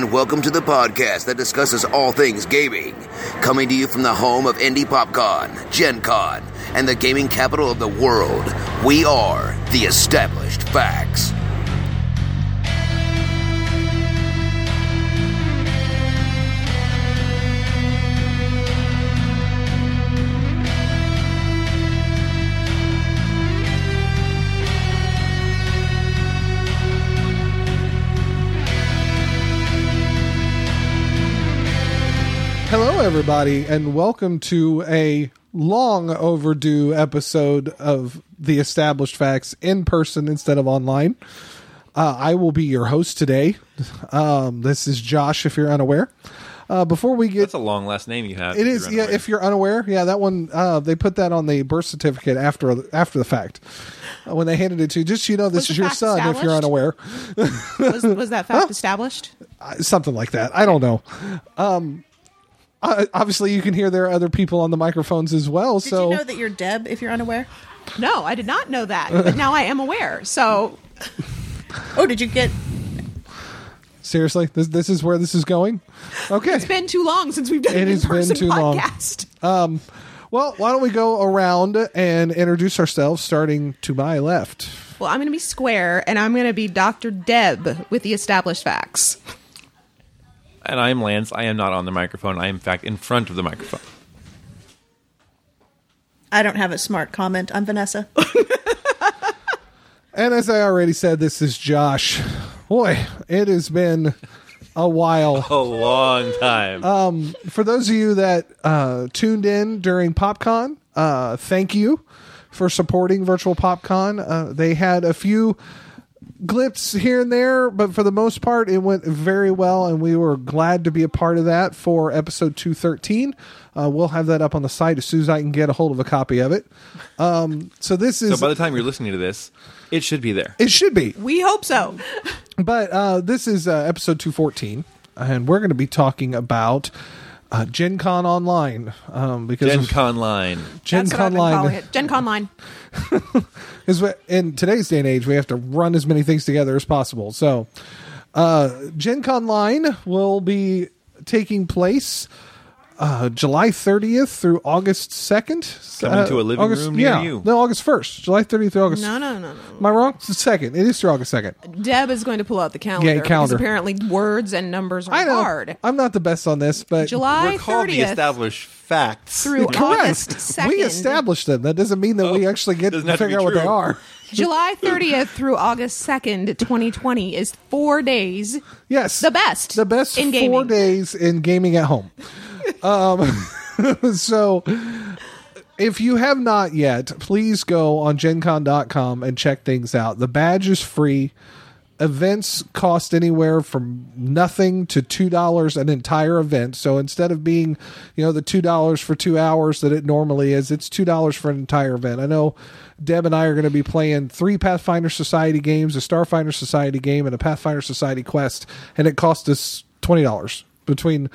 and welcome to the podcast that discusses all things gaming. Coming to you from the home of Indy PopCon, Gen Con, and the gaming capital of the world, we are the Established Facts. Hello, everybody, and welcome to a long overdue episode of The Established Facts in person instead of online. Uh, I will be your host today. Um, this is Josh, if you're unaware. Uh, before we get That's a long last name you have. It is, if you're yeah. unaware. If you're unaware, yeah, that one uh, they put that on the birth certificate after after the fact uh, when they handed it to you. Just so you know, this Was is your son. If you're unaware, was, was that fact established? Uh, something like that. I don't know. Um, uh, obviously, you can hear there are other people on the microphones as well. Did so you know that you're Deb if you're unaware? No, I did not know that, but now I am aware. So Oh, did you get seriously, this this is where this is going. Okay. it's been too long since we've done It an has been in-person too long. podcast. Well, why don't we go around and introduce ourselves, starting to my left. Well, I'm going to be square, and I'm going to be Dr. Deb with the established facts. And I am Lance. I am not on the microphone. I am, in fact, in front of the microphone. I don't have a smart comment. I'm Vanessa. And as I already said, this is Josh. Boy, it has been a while. A long time. Um, For those of you that uh, tuned in during PopCon, uh, thank you for supporting Virtual PopCon. Uh, they had a few glips here and there, but for the most part, it went very well, and we were glad to be a part of that for episode 213. Uh, we'll have that up on the site as soon as I can get a hold of a copy of it. Um, so this is so by the time you're listening to this, it should be there. it should be, We hope so. but uh, this is uh, episode 214, and we're going to be talking about uh, Gen Con Online um, because Gen Con line. Gen That's what Con I've been calling Line it. Gen Con line. is what in today's day and age we have to run as many things together as possible. So, uh, Gen Con Line will be taking place uh, July 30th through August 2nd. Coming Uh, to a living August- room near yeah, you. No, August 1st. July 30th through August. No, no, no, no. Am I wrong? It's the second. It is through August 2nd. Deb is going to pull out the calendar. Yeah, calendar. Because apparently words and numbers are I know. hard. I'm not the best on this, but July We're called the 30th established facts. through August 2nd. We established them. That doesn't mean that we Oh, actually get to doesn't to figure be out what they are. July 30th through August 2nd, 2020 is four days. Yes. The best The best in four gaming. days in gaming at home. Um, so if you have not yet, please go on gencon.com and check things out. The badge is free. Events cost anywhere from nothing to two dollars an entire event. So instead of being, you know, the two dollars for two hours that it normally is, it's two dollars for an entire event. I know Deb and I are going to be playing three Pathfinder Society games, a Starfinder Society game, and a Pathfinder Society quest, and it cost us twenty dollars between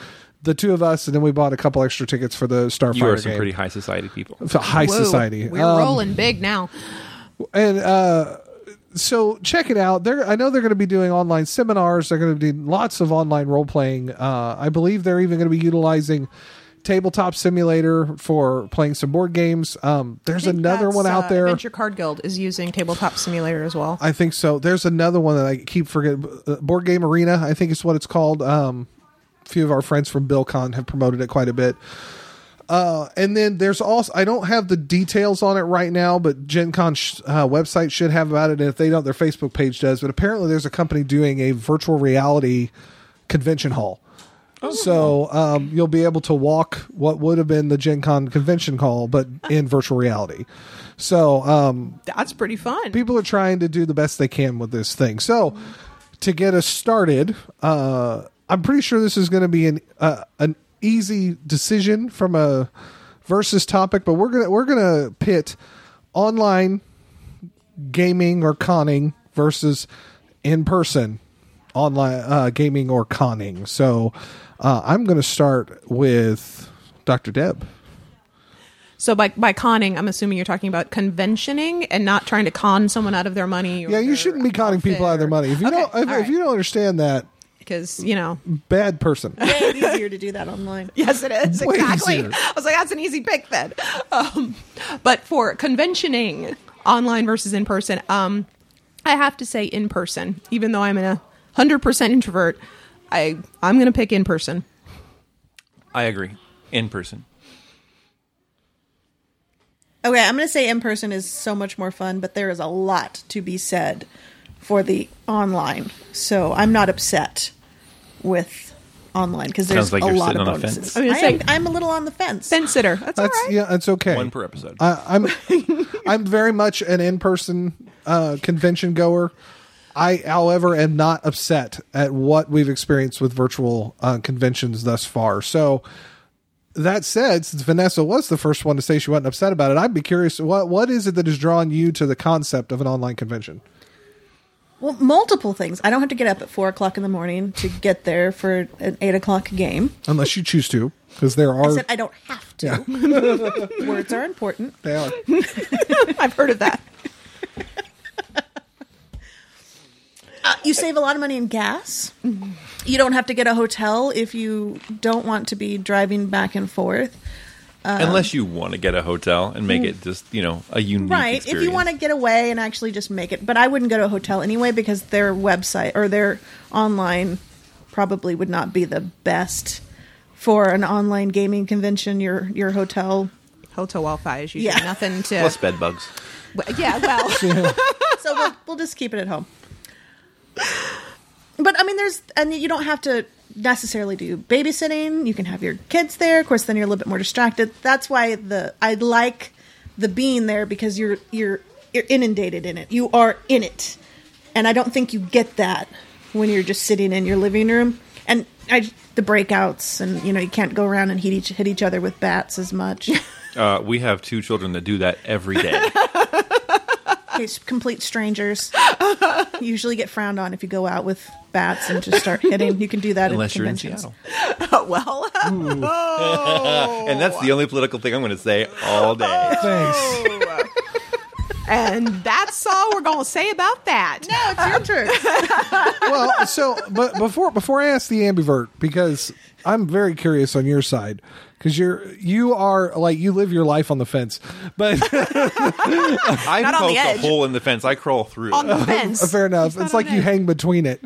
the two of us, and then we bought a couple extra tickets for the Starfinder You are some game. pretty high society people. For high Whoa, society. We're Um, rolling big now. and uh so check it out they're i know they're going to be doing online seminars they're going to be doing lots of online role playing uh i believe they're even going to be utilizing tabletop simulator for playing some board games um there's another one out uh, there Adventure Card Guild is using Tabletop Simulator as well. I think so. There's another one that I keep forgetting. Uh, Board Game Arena, I think is what it's called. Um, a few of our friends from BillCon have promoted it quite a bit. Uh, and then there's also I don't have the details on it right now, but Gen Con sh- uh, website should have about it. And if they don't, their Facebook page does. But apparently, there's a company doing a virtual reality convention hall. So um, you'll be able to walk what would have been the Gen Con convention hall, but in virtual reality. So um, That's pretty fun. people are trying to do the best they can with this thing. So, to get us started, uh, I'm pretty sure this is going to be an uh, an easy decision from a versus topic, but we're gonna we're gonna pit online gaming or conning versus in person online uh, gaming or conning. So, uh, I'm going to start with Dr. Deb. So by by conning, I'm assuming you're talking about conventioning and not trying to con someone out of their money. Or Yeah, you shouldn't be conning people out of their money. If you Okay, don't, if, all if you don't understand that, because you know. Bad person. Way easier to do that online. Yes, it is Way exactly. easier. I was like, that's an easy pick then. Um, but for conventioning, online versus in person, um, I have to say in person. Even though I'm a hundred percent introvert, I I'm going to pick in person. I agree. In person. Okay, I'm going to say in person is so much more fun, but there is a lot to be said for the online. So I'm not upset with online because there's Sounds like a you're lot sitting of on a bonuses. fence. I I am, like- I'm a little on the fence. Fence sitter. That's, all That's right. yeah, it's okay. One per episode. I, I'm I'm very much an in-person uh, convention goer. I, however, am not upset at what we've experienced with virtual uh, conventions thus far. So, that said, since Vanessa was the first one to say she wasn't upset about it, I'd be curious what what is it that has drawn you to the concept of an online convention? Well, multiple things. I don't have to get up at four o'clock in the morning to get there for an eight o'clock game. Unless you choose to, because there are. I said I don't have to. Words are important. they are. I've heard of that. Uh, you save a lot of money in gas. You don't have to get a hotel if you don't want to be driving back and forth. Um, Unless you want to get a hotel and make hmm. it just, you know, a unique Right. experience. If you want to get away and actually just make it. But I wouldn't go to a hotel anyway because their website or their online probably would not be the best for an online gaming convention. Your your hotel. Hotel Wi-Fi is usually Yeah. nothing to. Plus bed bugs. Well, yeah, well, So we'll, we'll just keep it at home. But I mean, there's and you don't have to necessarily do babysitting. You can have your kids there. Of course, then you're a little bit more distracted. That's why the I like the being there because you're you're you're inundated in it. You are in it, and I don't think you get that when you're just sitting in your living room. And I the breakouts, and you know, you can't go around and hit each hit each other with bats as much. Uh, we have two children that do that every day. It's complete strangers. You usually get frowned on if you go out with bats and just start hitting. You can do that unless at you're in conventions. Seattle. well, And that's the only political thing I'm going to say all day. Thanks. and that's all we're going to say about that. No, it's your turn. well, so but before before I ask the ambivert, because I'm very curious on your side, because you're you are like you live your life on the fence, but I Not on the poke a hole in the fence. I crawl through. On the fence. fair enough. It's like you hang between it.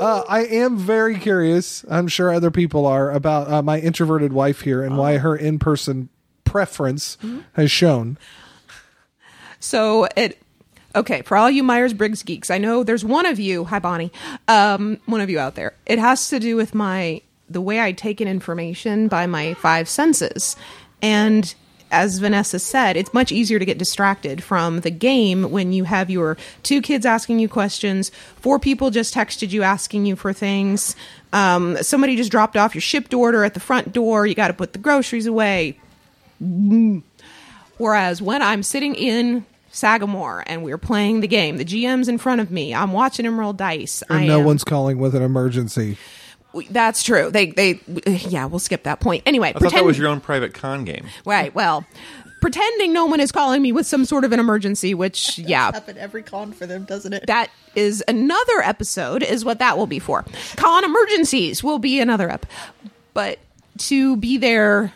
Uh, I am very curious. I'm sure other people are about uh, my introverted wife here and why her in person preference has shown. So it okay for all you Myers Briggs geeks. I know there's one of you. Hi, Bonnie. Um, one of you out there. It has to do with my the way I take in information by my five senses, and as Vanessa said, it's much easier to get distracted from the game when you have your two kids asking you questions, four people just texted you asking you for things, um, somebody just dropped off your shipped order at the front door, you got to put the groceries away, Whereas when I'm sitting in Sagamore and we're playing the game, the GM's in front of me, I'm watching him roll dice. And I no am- one's calling with an emergency. That's true. They they yeah, we'll skip that point. Anyway, I thought that was your own private con game. right. Well, pretending no one is calling me with some sort of an emergency, which yeah, Up at every con for them, doesn't it? that is another episode is what that will be for con emergencies will be another ep but to be there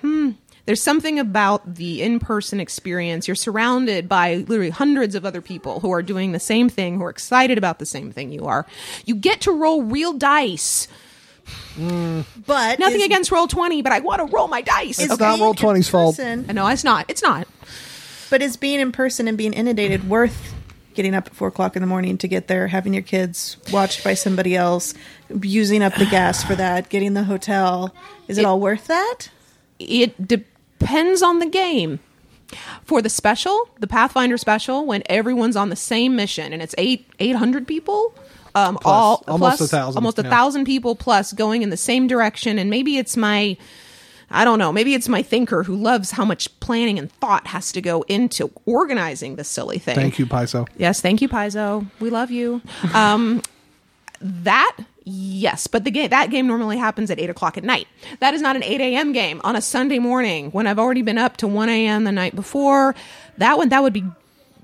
hmm, there's something about the in-person experience. You're surrounded by literally hundreds of other people who are doing the same thing who are excited about the same thing you are. You get to roll real dice. Mm. But nothing is- against roll 20 but i want to roll my dice. is It's not Roll20's fault. person- uh, no it's not. It's not. But is being in person and being inundated worth getting up at four o'clock in the morning to get there, having your kids watched by somebody else, using up the gas for that, getting the hotel? Is it, It- all worth that? it depends on the game. For the special, the Pathfinder special, when everyone's on the same mission and it's eight eight hundred people, um, all almost plus- a thousand, almost a yeah. thousand people plus going in the same direction, and maybe it's my, I don't know, maybe it's my thinker who loves how much planning and thought has to go into organizing this silly thing. Thank you, Paizo. Yes, thank you, Paizo. We love you. Um, that yes, but the game that game normally happens at eight o'clock at night. That is not an eight a.m. game on a Sunday morning when I've already been up to one a.m. the night before. That one that would be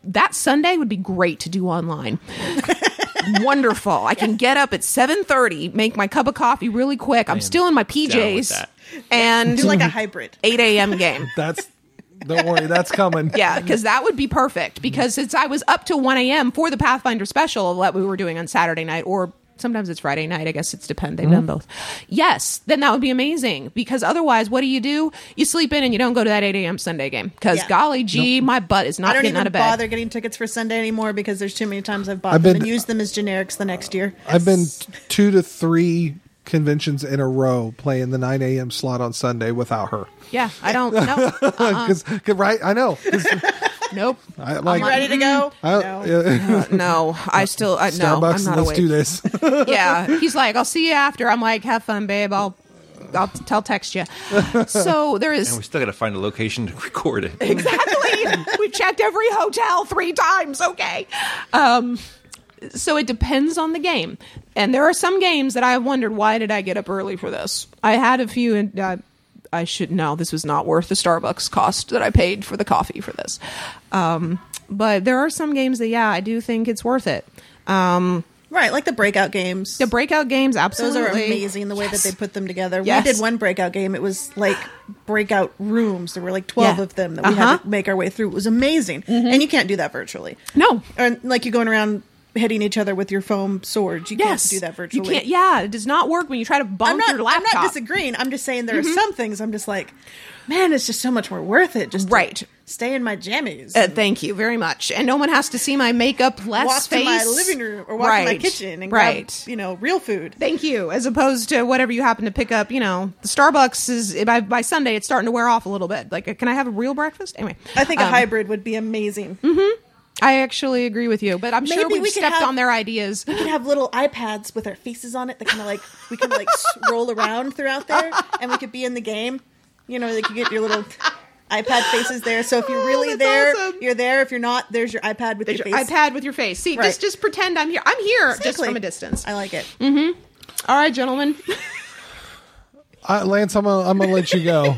that Sunday would be great to do online. wonderful. I can get up at 7:30, make my cup of coffee really quick. I'm still in my PJs and Do like a hybrid. 8 a.m. game. That's don't worry, that's coming. Yeah, because that would be perfect. Because since I was up to 1 a.m. for the Pathfinder special that we were doing on Saturday night, or sometimes it's Friday night. I guess it's depend. They've Mm-hmm. done both. Yes, then that would be amazing. Because otherwise, what do you do? You sleep in and you don't go to that 8 a.m. Sunday game. Because Yeah. golly gee, my butt is not don't getting out of bed. bother getting tickets for Sunday anymore because there's too many times I've bought I've them been- and used them as generics the next year. I've been two to three conventions in a row playing the 9 a.m. slot on Sunday without her. Yeah, I don't. No, uh-uh. Because, right, I know. 'Cause nope. I, like, You ready to go? I, no. yeah, No, I still. I, no, I'm Starbucks, not let's awake. do this. yeah he's like i'll see you after i'm like have fun babe i'll i'll tell text you so there is. And we still got to find a location to record it. exactly We've checked every hotel three times okay um so it depends on the game and there are some games that i have wondered why did i get up early for this i had a few and uh, i should know this was not worth the starbucks cost that i paid for the coffee for this um but there are some games that yeah i do think it's worth it um Right, like the breakout games. the breakout games absolutely. Those are amazing the way Yes. that they put them together. Yes. We did one breakout game. It was like breakout rooms. There were like 12 Yeah. of them that we Uh-huh. had to make our way through. It was amazing. And you can't do that virtually. no Or like you're going around hitting each other with your foam swords. You Yes, can't do that virtually. You can't. Yeah, it does not work when you try to bump I'm not, your I'm. Mm-hmm. not disagreeing. I'm just saying there are some things I'm just like, man, it's just so much more worth it just Right. stay in my jammies. Uh, thank you very much. And no one has to see my makeup less walk face. my living room or walk to my kitchen and right. grab, you know, real food. Thank you. As opposed to whatever you happen to pick up, you know, the Starbucks is by, by Sunday it's starting to wear off a little bit. Like, can I have a real breakfast? Anyway, I think a um, hybrid would be amazing. I actually agree with you, but I'm sure we've we stepped have- on their ideas. We could have little iPads with our faces on it that kind of like we can like s- roll around throughout there, and we could be in the game. You know, like you get your little iPad faces there. So if you're Oh, really that's there, awesome. you're there. If you're not, there's your iPad with There's your your face. iPad with your face. See, Right. just just pretend I'm here. I'm here just from a distance. I like it. Mm-hmm. All right, gentlemen. I, Lance, I'm gonna, I'm gonna let you go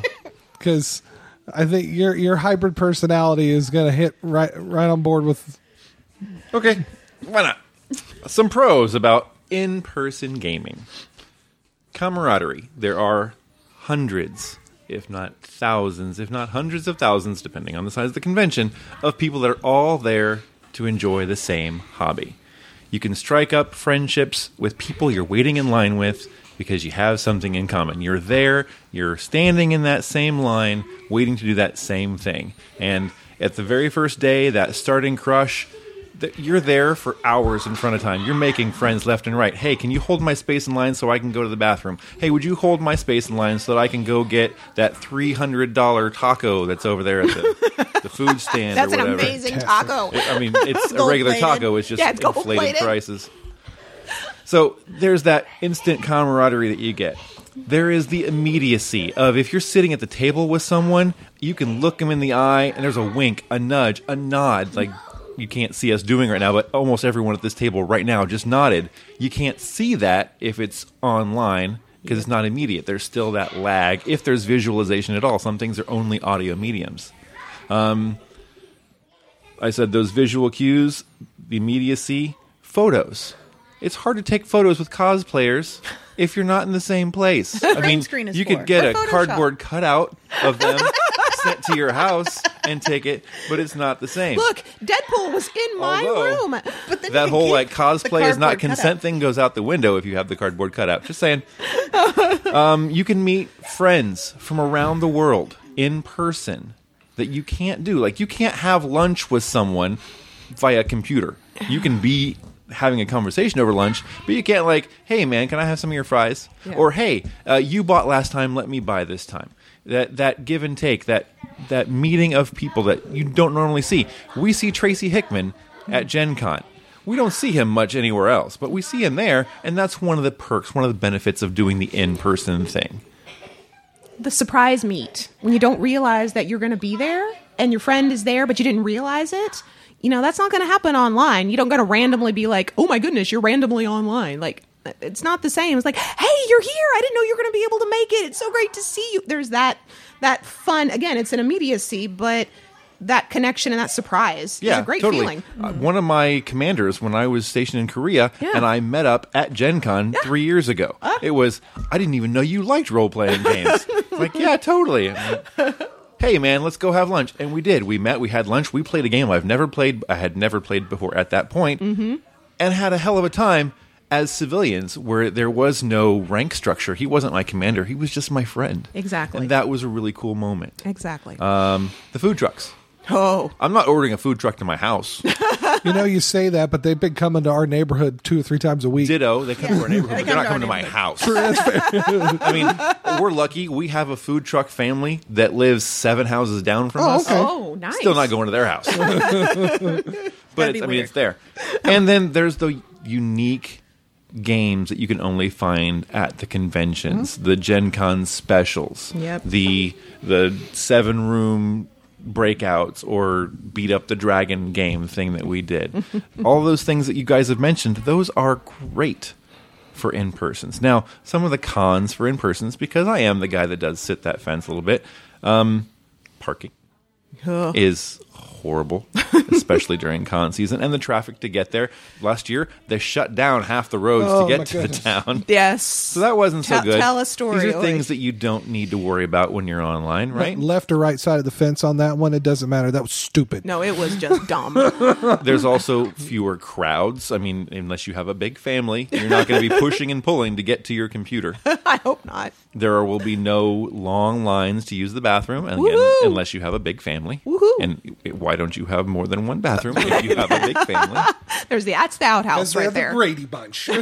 because I think your your hybrid personality is gonna hit right right on board with. Okay, why not? Some pros about in person gaming camaraderie. There are hundreds, if not thousands, if not hundreds of thousands, depending on the size of the convention, of people that are all there to enjoy the same hobby. You can strike up friendships with people you're waiting in line with because you have something in common. You're there, you're standing in that same line, waiting to do that same thing. And at the very first day, that starting crush, that you're there for hours in front of time. You're making friends left and right. Hey, can you hold my space in line so I can go to the bathroom? Hey, would you hold my space in line so that I can go get that three hundred dollar taco that's over there at the, the food stand? That's or an amazing taco. I mean, it's a regular taco. It's just Yeah, it's inflated gold-plated. prices. So there's that instant camaraderie that you get. There is the immediacy of if you're sitting at the table with someone, you can look them in the eye, and there's a wink, a nudge, a nod. Like you can't see us doing right now, but almost everyone at this table right now just nodded. You can't see that if it's online because it's not immediate. There's still that lag if there's visualization at all. Some things are only audio mediums. Um, I said those visual cues, the immediacy, photos. It's hard to take photos with cosplayers if you're not in the same place. I mean, you for. could get Or a Photoshop. cardboard cutout of them sent to your house and take it, but it's not the same. Look, Deadpool was in my Although- room. But then that whole like cosplay is not consent cutout. thing goes out the window if you have the cardboard cutout. Just saying. um, you can meet friends from around the world in person that you can't do. Like you can't have lunch with someone via computer. You can be having a conversation over lunch, but you can't like, hey man, can I have some of your fries? Yeah. Or hey, uh, you bought last time, let me buy this time. That that give and take, that that meeting of people that you don't normally see. We see Tracy Hickman at Gen Con. We don't see him much anywhere else, but we see him there, and that's one of the perks, one of the benefits of doing the in person thing. the surprise meet when you don't realize that you're going to be there and your friend is there but you didn't realize it you know that's not going to happen online you don't going to randomly be like oh my goodness you're randomly online like it's not the same it's like hey you're here i didn't know you were going to be able to make it it's so great to see you there's that that fun again it's an immediacy but that connection and that surprise. Yeah, it's a great totally. feeling. Uh, one of my commanders, when I was stationed in Korea, Yeah. and I met up at Gen Con three years ago. It was, I didn't even know you liked role playing games. Like, yeah, totally. Hey, man, let's go have lunch. And we did. We met, we had lunch, we played a game I've never played, I had never played before at that point, Mm-hmm. and had a hell of a time as civilians where there was no rank structure. He wasn't my commander, he was just my friend. Exactly. And that was a really cool moment. Exactly. Um, the food trucks. Oh, I'm not ordering a food truck to my house. You know, you say that, but they've been coming to our neighborhood two or three times a week. Ditto. They come to our neighborhood, They but they're not coming to my neighborhood. house. I mean, we're lucky. We have a food truck family that lives seven houses down from Oh, us. okay. oh, nice. Still not going to their house. but be it's, I mean, weird. it's there. And then there's the unique games that you can only find at the conventions, mm-hmm. the Gen Con specials, Yep. the the seven room breakouts or beat up the dragon game thing that we did. All those things that you guys have mentioned, those are great for in persons. Now, some of the cons for in persons, because I am the guy that does sit that fence a little bit, um, parking is horrible, especially during con season, and the traffic to get there. Last year, they shut down half the roads Oh, to get to goodness. the town. Yes. So that wasn't so Tell- good. tell a story, These are Oy. things that you don't need to worry about when you're online, right? Left or right side of the fence on that one, it doesn't matter. That was stupid. no, it was just dumb. There's also fewer crowds. I mean, unless you have a big family, you're not going to be pushing and pulling to get to your computer. I hope not. There will be no long lines to use the bathroom, and again, Woohoo! unless you have a big family. Woohoo! And why don't you have more than one bathroom if you have a big family? There's the that's the outhouse they're right the there. Brady Bunch.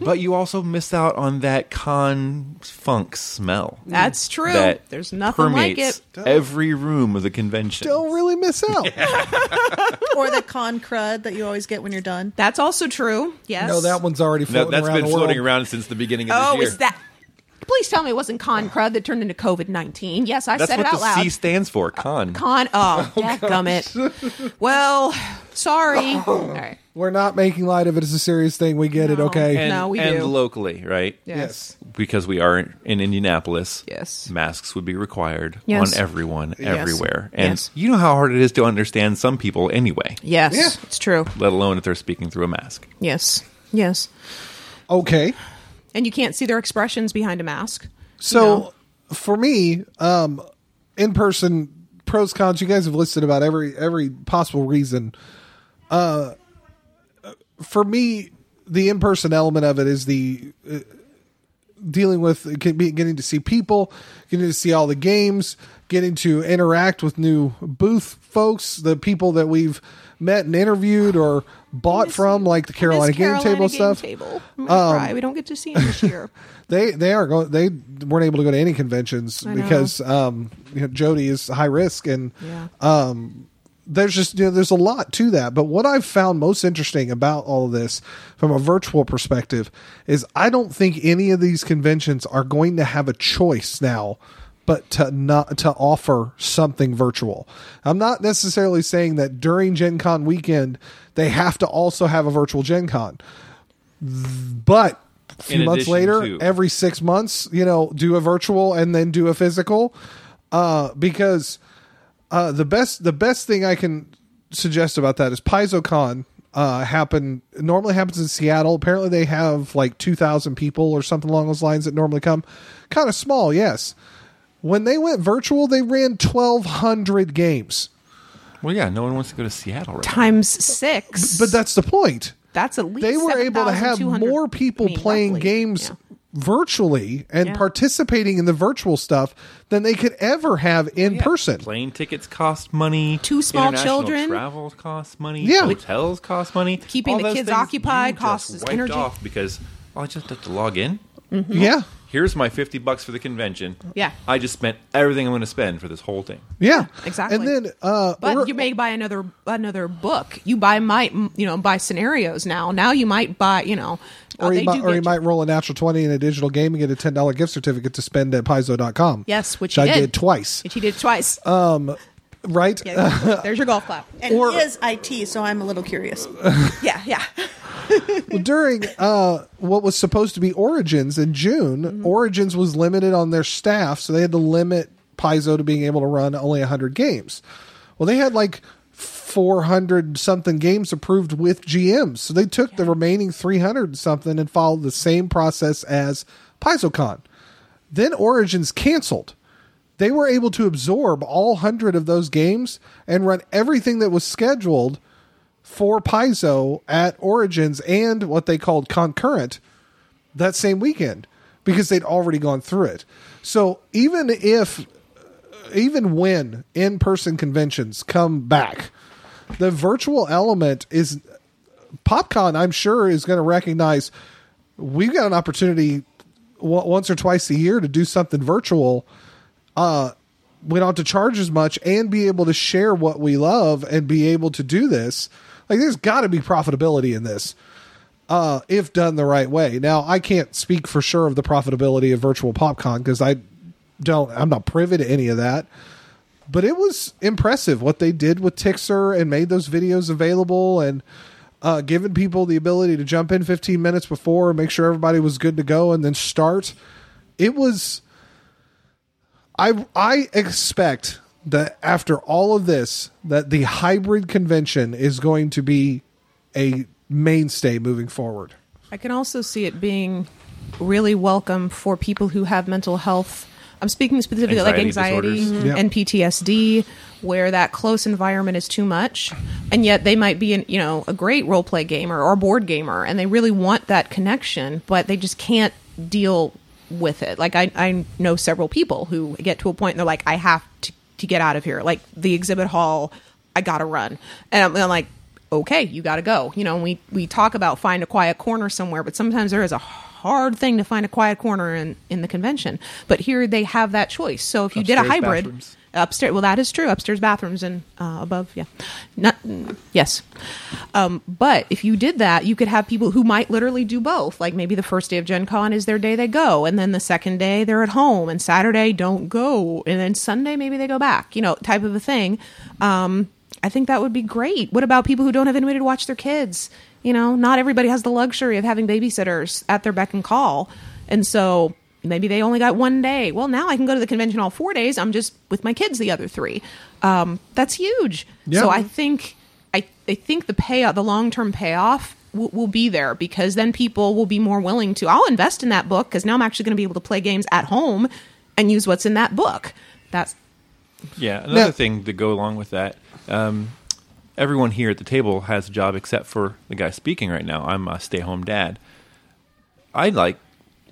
But you also miss out on that con funk smell. That's true. That There's nothing like permeates it. every room of the convention. Don't really miss out. or the con crud that you always get when you're done. That's also true. Yes. No, that one's already No, floating that's around been the floating world. around since the beginning of Oh, this year. is that? Please tell me it wasn't con crud that turned into COVID nineteen. Yes, I That's said what it out the loud. C stands for, uh, con. con. Oh, oh gummit. well, sorry. Oh. All right. We're not making light of it as a serious thing. We get it, No. okay? and, No, we and do. locally, right? Yes. Because we are in Indianapolis. Yes. Masks would be required Yes. on everyone, everywhere. And Yes. you know how hard it is to understand some people anyway, Yes. Yeah. It's true. let alone if they're speaking through a mask. Yes. Yes. Okay. And you can't see their expressions behind a mask. So No. for me, um, in person pros cons, you guys have listed about every every possible reason. Uh, for me, the in person element of it is the uh, dealing with be- getting to see people, getting to see all the games, getting to interact with new booth folks, the people that we've met and interviewed or bought from, like the Carolina Miss Game Table Game stuff. Table. I'm gonna cry. We don't get to see him this year. They they are going. They weren't able to go to any conventions I know. because um, you know, Jody is high risk, and Yeah. um, there's just you know there's a lot to that. But what I've found most interesting about all of this, from a virtual perspective, is I don't think any of these conventions are going to have a choice now. But to not to offer something virtual, I'm not necessarily saying that during Gen Con weekend they have to also have a virtual Gen Con, but a few In months later, to- every six months, you know, do a virtual and then do a physical, uh, because uh, the best the best thing I can suggest about that is PaizoCon uh, happen normally happens in Seattle. Apparently, they have like two thousand people or something along those lines that normally come. Kind of small, yes. When they went virtual, they ran twelve hundred games. Well, yeah, no one wants to go to Seattle right now. Times six. But that's the point. that's at least they were able to have 7,200 more people I mean, playing roughly. games Yeah. virtually and Yeah. participating in the virtual stuff than they could ever have oh, in Yeah, person. Plane tickets cost money. Two small International children. Travel costs money. Yeah. Hotels cost money. Keeping All the those kids things occupied you costs just us wiped energy. off because oh, I just have to log in. Yeah. Here's my fifty bucks for the convention. Yeah. I just spent everything I'm going to spend for this whole thing. Yeah. Exactly. And then uh But or- you may buy another another book. You buy might you know buy scenarios now. Now you might buy you know. uh, or they you, might, or you might roll a natural 20 in a digital game and get a $10 gift certificate to spend at paizo.com. Yes, which I he did. did twice. Which he did twice. Right? Yeah, there's your golf clap. And Or- he is IT, so I'm a little curious. Yeah, yeah. Well, during uh, what was supposed to be Origins in June, Mm-hmm. Origins was limited on their staff, so they had to limit Paizo to being able to run only 100 games. Well, they had like 400 something games approved with GMs. So they took the remaining 300 something and followed the same process as PaizoCon. Then Origins canceled. They were able to absorb all 100 of those games and run everything that was scheduled for Paizo at Origins and what they called concurrent that same weekend because they'd already gone through it. So even if even when in-person conventions come back, the virtual element is PopCon. I'm sure is going to recognize we've got an opportunity once or twice a year to do something virtual. Uh, we don't have to charge as much and be able to share what we love and be able to do this. Like, there's got to be profitability in this uh, if done the right way. Now, I can't speak for sure of the profitability of virtual PopCon because I don't, I'm not privy to any of that. But it was impressive what they did with Tixer and made those videos available and uh, giving people the ability to jump in 15 minutes before and make sure everybody was good to go and then start. It was. I I expect that after all of this, that the hybrid convention is going to be a mainstay moving forward. I can also see it being really welcome for people who have mental health. I'm speaking specifically like Anxiety anxiety mm-hmm. disorders. Yep. and PTSD, where that close environment is too much, and yet they might be, an, you know, a great role play gamer or board gamer, and they really want that connection, but they just can't deal with it. Like I, I know several people who get to a point and they're like, I have to, to get out of here. Like the exhibit hall, I gotta run, and I'm, I'm like, okay, you got to go. You know, we we talk about find a quiet corner somewhere, but sometimes there is a hard thing to find a quiet corner in in the convention. But here they have that choice. So if you did a hybrid bathrooms. Upstairs, well, that is true. Upstairs bathrooms and uh, above, yeah, not yes. Um, but if you did that, you could have people who might literally do both. Like maybe the first day of Gen Con is their day they go, and then the second day they're at home, and Saturday don't go, and then Sunday maybe they go back. You know, type of a thing. Um, I think that would be great. What about people who don't have anybody to watch their kids? You know, not everybody has the luxury of having babysitters at their beck and call. And so maybe they only got one day. Well, now I can go to the convention all four days. I'm just with my kids the other three. Um, that's huge. Yeah. So I think I, I think the payoff, the long term payoff will, will be there because then people will be more willing to. I'll invest in that book because now I'm actually going to be able to play games at home and use what's in that book. That's Yeah, another Now- thing to go along with that. Um, everyone here at the table has a job except for the guy speaking right now. I'm a stay-home dad. I'd like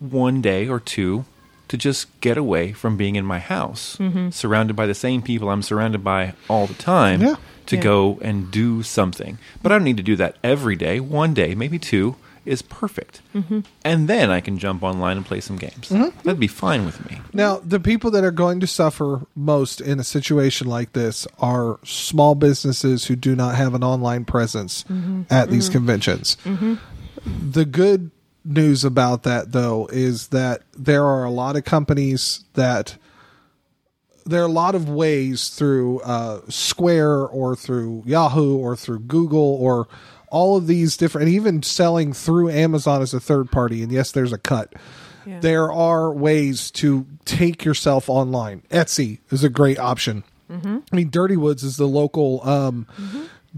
one day or two to just get away from being in my house, mm-hmm. surrounded by the same people I'm surrounded by all the time, Yeah. to Yeah. go and do something. But I don't need to do that every day. One day, maybe two, is perfect. Mm-hmm. And then I can jump online and play some games. Mm-hmm. That'd be fine with me. Now, the people that are going to suffer most in a situation like this are small businesses who do not have an online presence at these conventions. The good news about that, though, is that there are a lot of companies that there are a lot of ways through uh, Square or through Yahoo or through Google or all of these different, and even selling through Amazon as a third party. And yes, there's a cut. Yeah. There are ways to take yourself online. Etsy is a great option. I mean, Dirty Woods is the local um,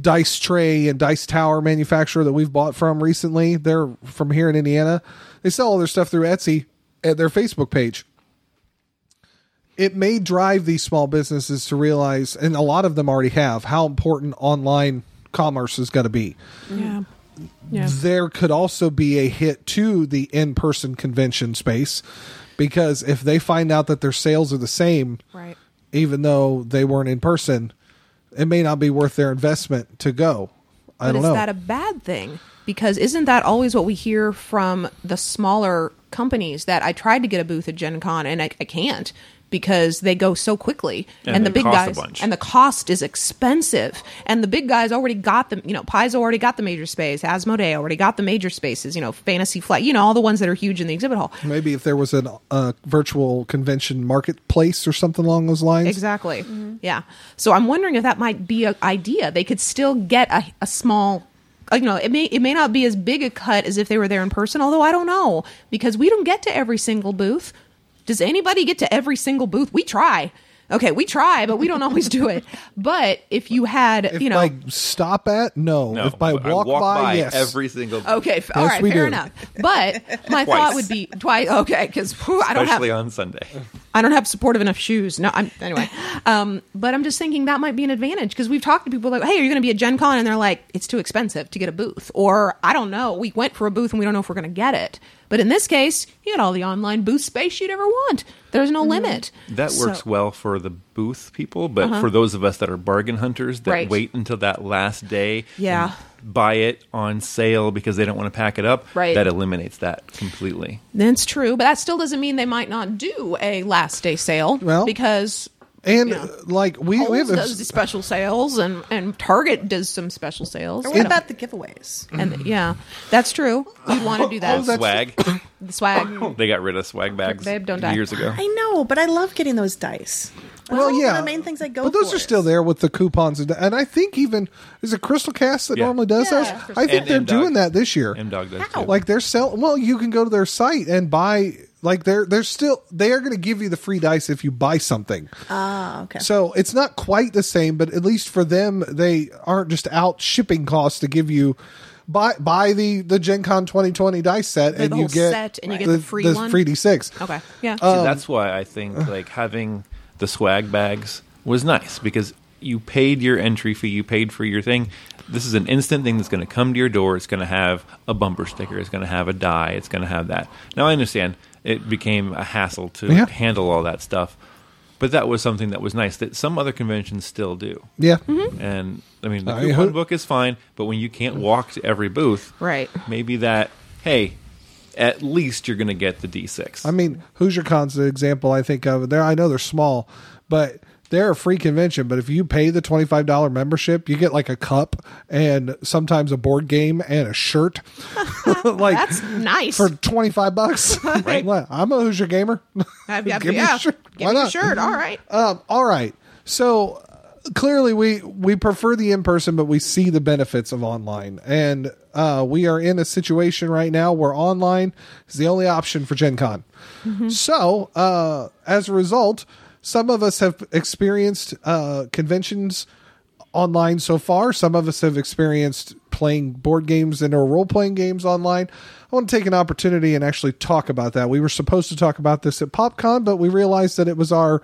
dice tray and dice tower manufacturer that we've bought from recently. They're from here in Indiana. They sell all their stuff through Etsy at their Facebook page it may drive these small businesses to realize, and a lot of them already have, how important online commerce is going to be. yeah. Yeah. There could also be a hit to the in person convention space because if they find out that their sales are the same, Right. even though they weren't in person, it may not be worth their investment to go. I but don't know. is that a bad thing? Because isn't that always what we hear from the smaller companies that I tried to get a booth at Gen Con and I, I can't because they go so quickly And and, the big guys and the cost is expensive and the big guys already got them you know Paizo already got the major space Asmodee already got the major spaces you know Fantasy Flight you know all the ones that are huge in the exhibit hall Maybe if there was a uh, virtual convention marketplace or something along those lines. Exactly. Yeah. So I'm wondering if that might be an idea. They could still get a, a small, uh, you know, it may it may not be as big a cut as if they were there in person. Although I don't know because we don't get to every single booth. Does anybody get to every single booth? We try. Okay, we try, but we don't always do it. But if you had, If you know, by stop at, no. No, if by I walk, by, yes. every single. Booth. Okay, f- Yes, right, we fair do. enough. But my Twice. thought would be twice. Okay, because I don't have on Sunday. I don't have supportive enough shoes. No, I'm anyway. Um, but I'm just thinking that might be an advantage because we've talked to people like, "Hey, are you going to be at Gen Con?" And they're like, "It's too expensive to get a booth," or "I don't know, we went for a booth and we don't know if we're going to get it." But in this case, you had all the online booth space you'd ever want. There's no limit. That So- Uh-huh. works well for the booth people, but for those of us that are bargain hunters that Right. wait until that last day, Yeah. and buy it on sale because they don't want to pack it up, Right. that eliminates that completely. That's true, but that still doesn't mean they might not do a last day sale. Well, because And Yeah. uh, like we, we Kohl's have a, does the special sales, and and Target does some special sales. Or what about the giveaways? and yeah, that's true. You'd want to do that. that's- Swag, the swag. they got rid of swag bags Babe, don't die. years ago. I know, but I love getting those dice. Those well, are yeah, the main things I go. But those for. are still there with the coupons, and, and I think even is it Crystal Caste that Yeah. normally does Yeah. those. I think And they're M-Dog. doing that this year. M Dog does How? too. Like they're selling. Well, you can go to their site and buy. Like they're they're still they are going to give you the free dice if you buy something. Ah, okay. So it's not quite the same, but at least for them, they aren't just out shipping costs to give you buy buy the the Gen Con 2020 dice set and you whole get set and you get the free one? free D6. Okay, yeah. See, that's why I think like having the swag bags was nice because you paid your entry fee, you paid for your thing. This is an instant thing that's going to come to your door. It's going to have a bumper sticker. It's going to have a die. It's going to have that. Now I understand it became a hassle to Yeah. handle all that stuff, but that was something that was nice that some other conventions still do. Yeah. Mm-hmm. And I mean, the Uh, coupon book is fine, but when you can't walk to every booth, Right. Maybe that. Hey, at least you're going to get the D6. I mean, Hoosier Con's the example I think of. There, I know they're small, but they're a free convention. But if you pay the twenty five dollar membership, you get like a cup and sometimes a board game and a shirt. like That's nice. for twenty five bucks. Well, I'm a Hoosier gamer. I've got- Give me a shirt. Give Why me a not? shirt. All right. Um, all right. So uh, clearly, we we prefer the in person, but we see the benefits of online, and uh, we are in a situation right now where online is the only option for Gen Con. So uh, as a result, some of us have experienced uh, conventions online so far. Some of us have experienced playing board games and or role playing games online. I want to take an opportunity and actually talk about that. We were supposed to talk about this at PopCon, but we realized that it was our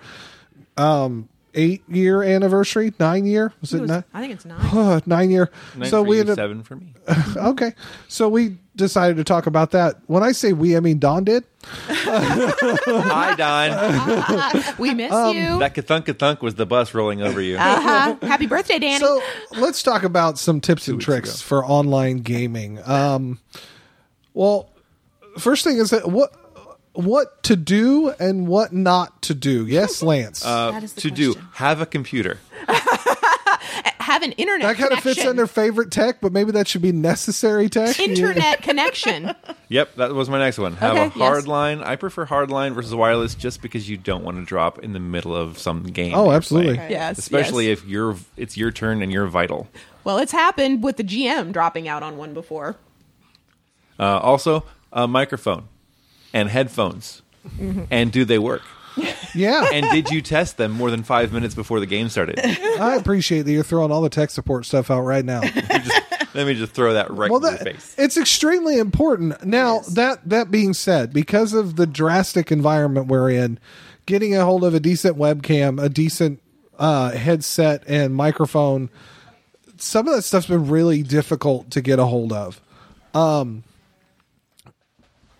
um, eight year anniversary, nine year. Was it, It was- nine? I think it's nine. nine year. Nine so for we you, ended seven for me. okay. So we decided to talk about that. When I say we, I mean Don did. Hi, Don. We miss Um, you. that kathunk kathunk was the bus rolling over you. uh-huh. Happy birthday, Danny. So let's talk about some tips and tricks ago. for online gaming. Um, well, first thing is that what what to do and what not to do. Yes, Lance. that is the to do have a computer. Have an internet that kind of fits under favorite tech, but maybe that should be necessary tech. internet connection. Yep, that was my next one. Have Okay, a hard yes. line. I prefer hard line versus wireless just because you don't want to drop in the middle of some game. Oh, absolutely. playing. Yes, Especially yes. if you're it's your turn and you're vital. Well, it's happened with the GM dropping out on one before. Uh, also, a microphone and headphones. Mm-hmm. And do they work? Yeah, And did you test them more than five minutes before the game started? I appreciate that you're throwing all the tech support stuff out right now. Let me just throw that right well, in that, your face. it's extremely important. Now that that being said, because of the drastic environment we're in, getting a hold of a decent webcam, a decent uh, headset, and microphone, some of that stuff's been really difficult to get a hold of. Um,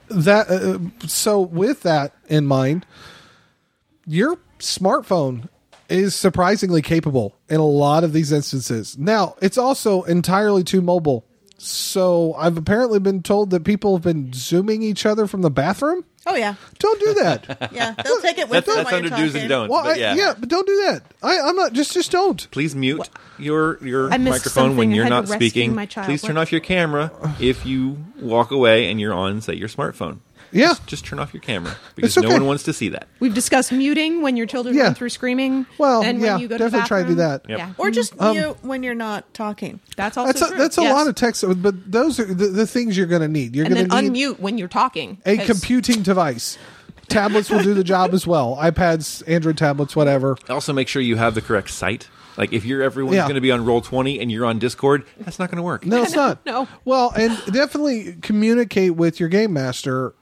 that uh, so with that in mind, your smartphone is surprisingly capable in a lot of these instances. Now, it's also entirely too mobile. So, I've apparently been told that people have been zooming each other from the bathroom. Oh yeah, Don't do that. yeah. They'll take it with That's, them that's while under you're do's talking. and don'ts. Well, but I, yeah. yeah. but don't do that. I, I'm not just just don't. Please mute your your I missed microphone when something. I you're had to not rescue speaking. my child. Please turn What? off your camera if you walk away and you're on, say, your smartphone. Yeah. Just, just turn off your camera because It's no one wants to see that. We've discussed muting when your children Yeah. run through screaming. Well, and yeah, when you go definitely to the try to do that. Yep. Yeah, Or just Um, mute when you're not talking. that's also That's a, true. that's a Yes. lot of text, but those are the, the things you're going to need. You're going to unmute when you're talking. a 'cause- computing device. tablets will do the job as well. iPads, Android tablets, whatever. Also, make sure you have the correct site. Like if you're everyone's Yeah. going to be on Roll Twenty and you're on Discord, that's not going to work. No, it's not. No. Well, and definitely communicate with your game master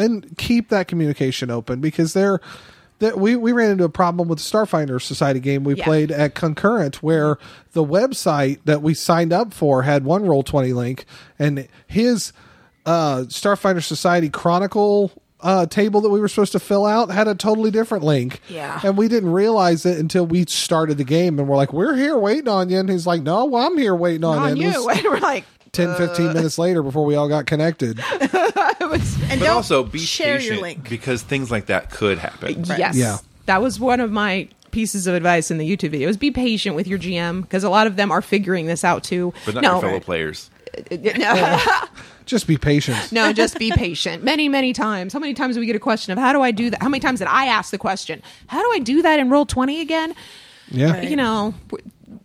and keep that communication open because they're that we, we ran into a problem with the Starfinder Society game we Yeah. played at Concurrent where the website that we signed up for had one roll twenty link and his uh, Starfinder Society Chronicle uh, table that we were supposed to fill out had a totally different link. Yeah. And we didn't realize it until we started the game and we're like, We're here waiting on you and he's like, No, well, I'm here waiting on, on you. And was- And we're like, 10 15 uh, minutes later before we all got connected was, And But don't also be share patient your link. because things like that could happen. yes. Yeah. That was one of my pieces of advice in the YouTube video is be patient with your GM because a lot of them are figuring this out too. But not no, your fellow players. no, just be patient no, just be patient. Many, many times. How many times do we get a question of how do I do that? How many times did I ask the question? How do I do that in roll twenty again? yeah you know,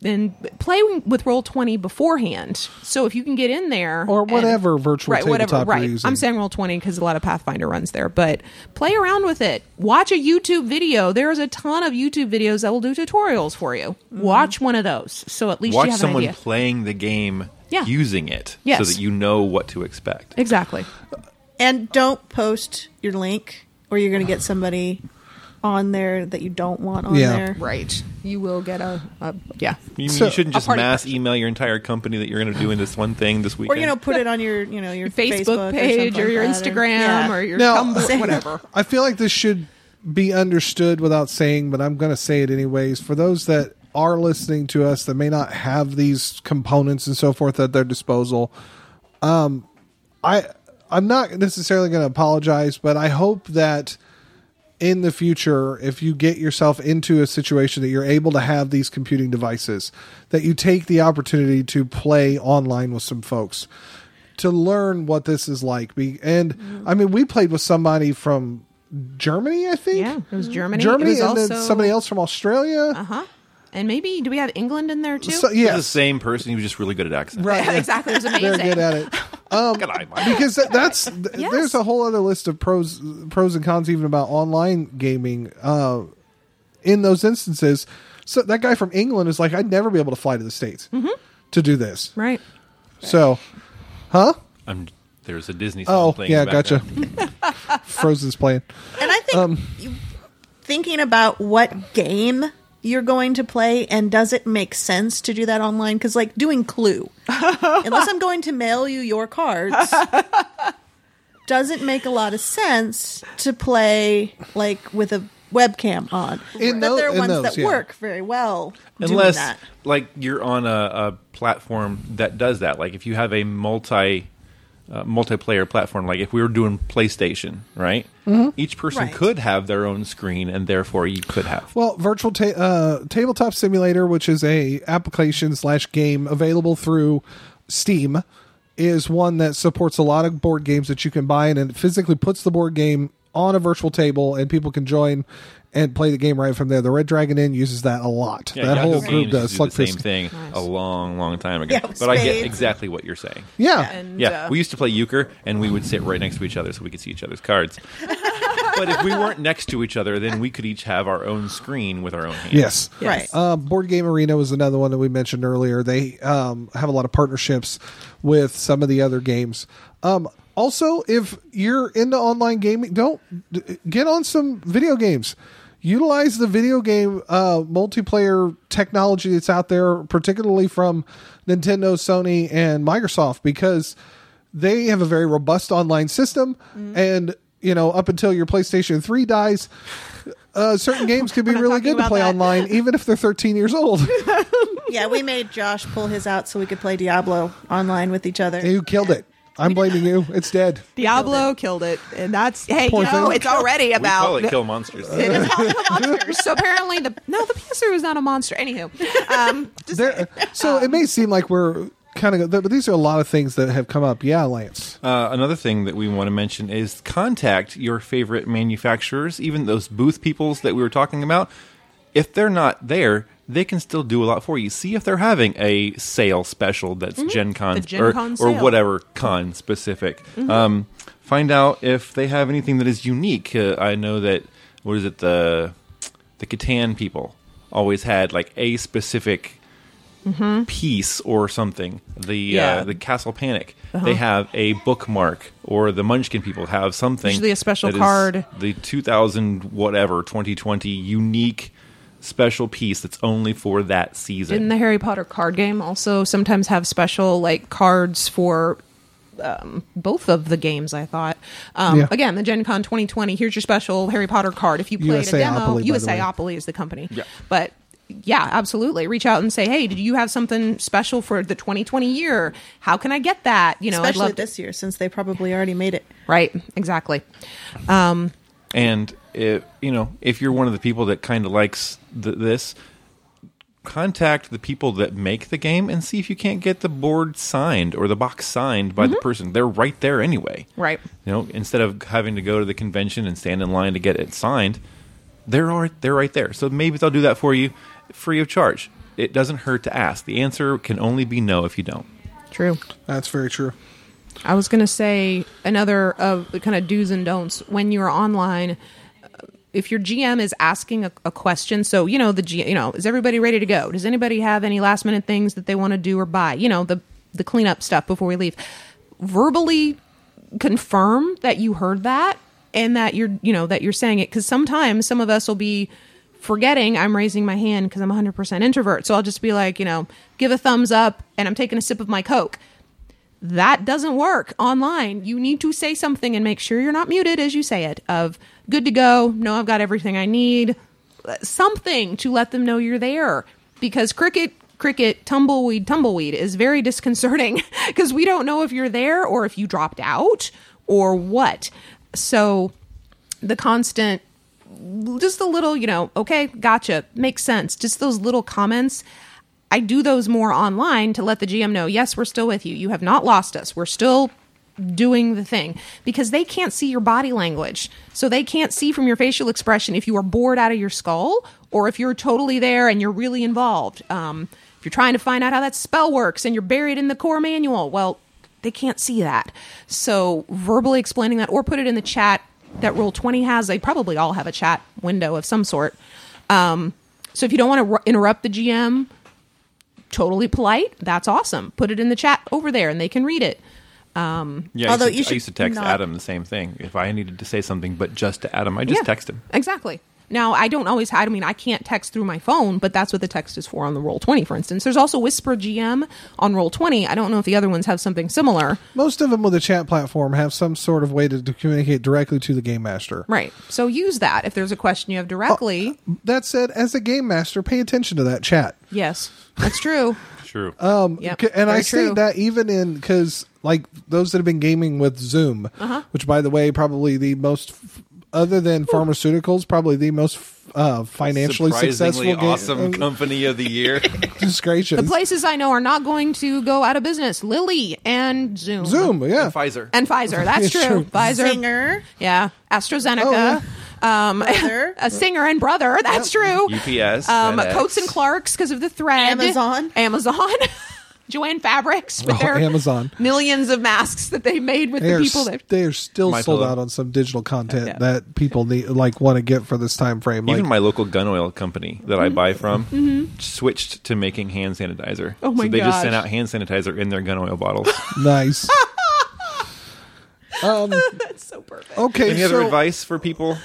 and play with roll twenty beforehand. So if you can get in there or and- whatever virtual right, whatever, tabletop right. you're using I'm saying roll twenty because a lot of Pathfinder runs there, but play around with it. Watch a YouTube video. There's a ton of YouTube videos that will do tutorials for you. Mm-hmm. Watch one of those, so at least Watch you have someone an idea. playing the game Yeah. using it Yes. so that you know what to expect. exactly. And don't post your link, or you're going to get somebody on there that you don't want on Yeah. there. Right. You will get a, a yeah. You, So- you shouldn't just party mass question. email your entire company that you're going to do in this one thing this weekend. Or you know, put it on your you know your Facebook, Facebook, page something or, your like that, Instagram yeah. or your Now- Tumblr, whatever. i feel like this should be understood without saying but i'm going to say it anyways for those that are listening to us that may not have these components and so forth at their disposal um i i'm not necessarily going to apologize but i hope that in the future, if you get yourself into a situation that you're able to have these computing devices, that you take the opportunity to play online with some folks to learn what this is like. Be and I mean, we played with somebody from Germany, I think. Yeah, it was Germany. Germany, was and also, then somebody else from Australia. Uh huh. And maybe do we have England in there too? So, You're the same person. He was just really good at accents. right. yeah. exactly. It was They're good at it. Um, Good eye, Mike. because that, that's th- Yes. there's a whole other list of pros pros and cons even about online gaming uh in those instances. So that guy from england is like i'd never be able to fly to the states to do this. Right. so huh? I'm, there's a Disney song oh playing yeah gotcha. Frozen's playing. And I think Um, thinking about what game you're going to play and does it make sense to do that online? Because like doing Clue, unless I'm going to mail you your cards, doesn't make a lot of sense to play like with a webcam on. In but tho- there are ones those, that yeah. work very well doing Unless, that. like, you're on a, a platform that does that. Like, if you have a multi uh, multiplayer platform, like if we were doing PlayStation, right? Mm-hmm. Each person Right. could have their own screen, and therefore you could have. well virtual ta- uh, tabletop simulator which is a application slash game available through steam is one that supports a lot of board games that you can buy and it physically puts the board game on a virtual table and people can join and play the game right from there the red dragon inn uses that a lot Yeah, that Yahoo whole group does used do the Slugfest- same thing a long, long time ago. Yeah, but I get exactly what you're saying. yeah And Yeah, uh, we used to play euchre, and we would sit right next to each other so we could see each other's cards. but if we weren't next to each other, then we could each have our own screen with our own hands. yes Right. Uh, Board Game Arena was another one that we mentioned earlier. They um, have a lot of partnerships with some of the other games. Um, also, if you're into online gaming, don't d- get on some video games. Utilize the video game uh, multiplayer technology that's out there, particularly from Nintendo, Sony, and Microsoft, because they have a very robust online system. And you know, up until your PlayStation Three dies, uh, certain games can be really good to play that. online, even if they're 13 years old. yeah, we made Josh pull his out so we could play Diablo online with each other. you killed it. I'm blaming you. It's dead. Diablo killed it, and that's hey, Poor you know, thing. it's already We about call it kill monsters. It is called Kill monsters. So apparently, the no, the PS3 was not a monster. Anywho, um, just There, so it may seem like we're kind of, but these are a lot of things that have come up. Yeah, Lance. Uh, another thing that we want to mention is contact your favorite manufacturers, even those booth peoples that we were talking about. If they're not there, they can still do a lot for you. See if they're having a sale special that's Gen Con Mm-hmm. Gen or, Con or. Mm-hmm. whatever con specific. Um, find out if they have anything that is unique. Uh, I know that what is it the the Catan people always had like a specific piece or something. The Yeah. uh, the Castle Panic they have a bookmark, or the Munchkin people have something. Usually a special card. The two thousand whatever twenty twenty unique special piece that's only for that season. Didn't the Harry Potter card game also sometimes have special like cards for um, both of the games? I thought. Um, Yeah. Again, the Gen Con 2020. Here's your special Harry Potter card. If you played a demo, USAopoly, by the way. Is the company. Yeah. But yeah, absolutely. Reach out and say, hey, did you have something special for the 2020 year? How can I get that? You know, I'd Especially love to- this year, since they probably already made it. Right. Exactly. Um, And if, you know, if you're one of the people that kind of likes th- this, contact the people that make the game and see if you can't get the board signed or the box signed by the mm-hmm. person. They're right there anyway. Right. You know, instead of having to go to the convention and stand in line to get it signed, they're right, they're right there. So maybe they'll do that for you free of charge. It doesn't hurt to ask. The answer can only be no if you don't. true. That's very true. I was going to say another of the kind of do's and don'ts when you're online. If your GM is asking a, a question, so you know the G, you know, is everybody ready to go? Does anybody have any last minute things that they want to do or buy? You know, the the cleanup stuff before we leave. Verbally confirm that you heard that and that you're you know that you're saying it because sometimes some of us will be forgetting I'm raising my hand because I'm 100% introvert. So I'll just be like, you know, give a thumbs up and I'm taking a sip of my Coke that doesn't work online. You need to say something and make sure you're not muted as you say it. Of good to go. No, I've got everything I need. Something to let them know you're there because cricket, cricket, tumbleweed, tumbleweed is very disconcerting because we don't know if you're there or if you dropped out or what. So the constant just the little, you know, okay, gotcha, makes sense. Just those little comments. I do those more online to let the GM know, yes, we're still with you. You have not lost us. We're still doing the thing because they can't see your body language. So they can't see from your facial expression if you are bored out of your skull or if you're totally there and you're really involved. Um, if you're trying to find out how that spell works and you're buried in the core manual, well, they can't see that. So verbally explaining that or put it in the chat that Roll20 has, they probably all have a chat window of some sort. Um, so if you don't want to interrupt the GM, totally polite, that's awesome. Put it in the chat over there and they can read it. Yeah, Although I, you used to, I should used to text not- Adam the same thing. If I needed to say something, but just to Adam, I just Yeah, text him. Exactly. Now, I don't always, I mean, I can't text through my phone, but that's what the text is for on the Roll20, for instance. There's also Whisper GM on Roll20. I don't know if the other ones have something similar. Most of them with a chat platform have some sort of way to, to communicate directly to the game master. Right. So use that if there's a question you have directly. That said, as a game master, pay attention to that chat. yes, that's true. True. Um, Yep, and I very say true. that even in because like those that have been gaming with Zoom, Uh-huh. which by the way, probably the most, other than pharmaceuticals, probably the most uh, financially successful, Surprisingly game- awesome uh, company of the year. Just gracious. The places I know are not going to go out of business Lilly and Zoom. Zoom, yeah. Pfizer. And Pfizer. That's It's true. true. Pfizer. Singer, Yeah. AstraZeneca. Oh, yeah. Um, a singer and brother. That's true. UPS. Um, FedEx. Coats and Clarks because of the thread. Amazon. Amazon. Joann Fabrics with Oh, their Amazon. millions of masks that they made with They the people s- that. they are still My sold Pillow. out on some digital content Yeah. that people need like want to get for this time frame. Like Even my local gun oil company that I buy from switched to making hand sanitizer. Mm-hmm. Oh my so they just sent out hand sanitizer in their gun oil bottles. nice. That's so perfect. Okay, Any other advice for people?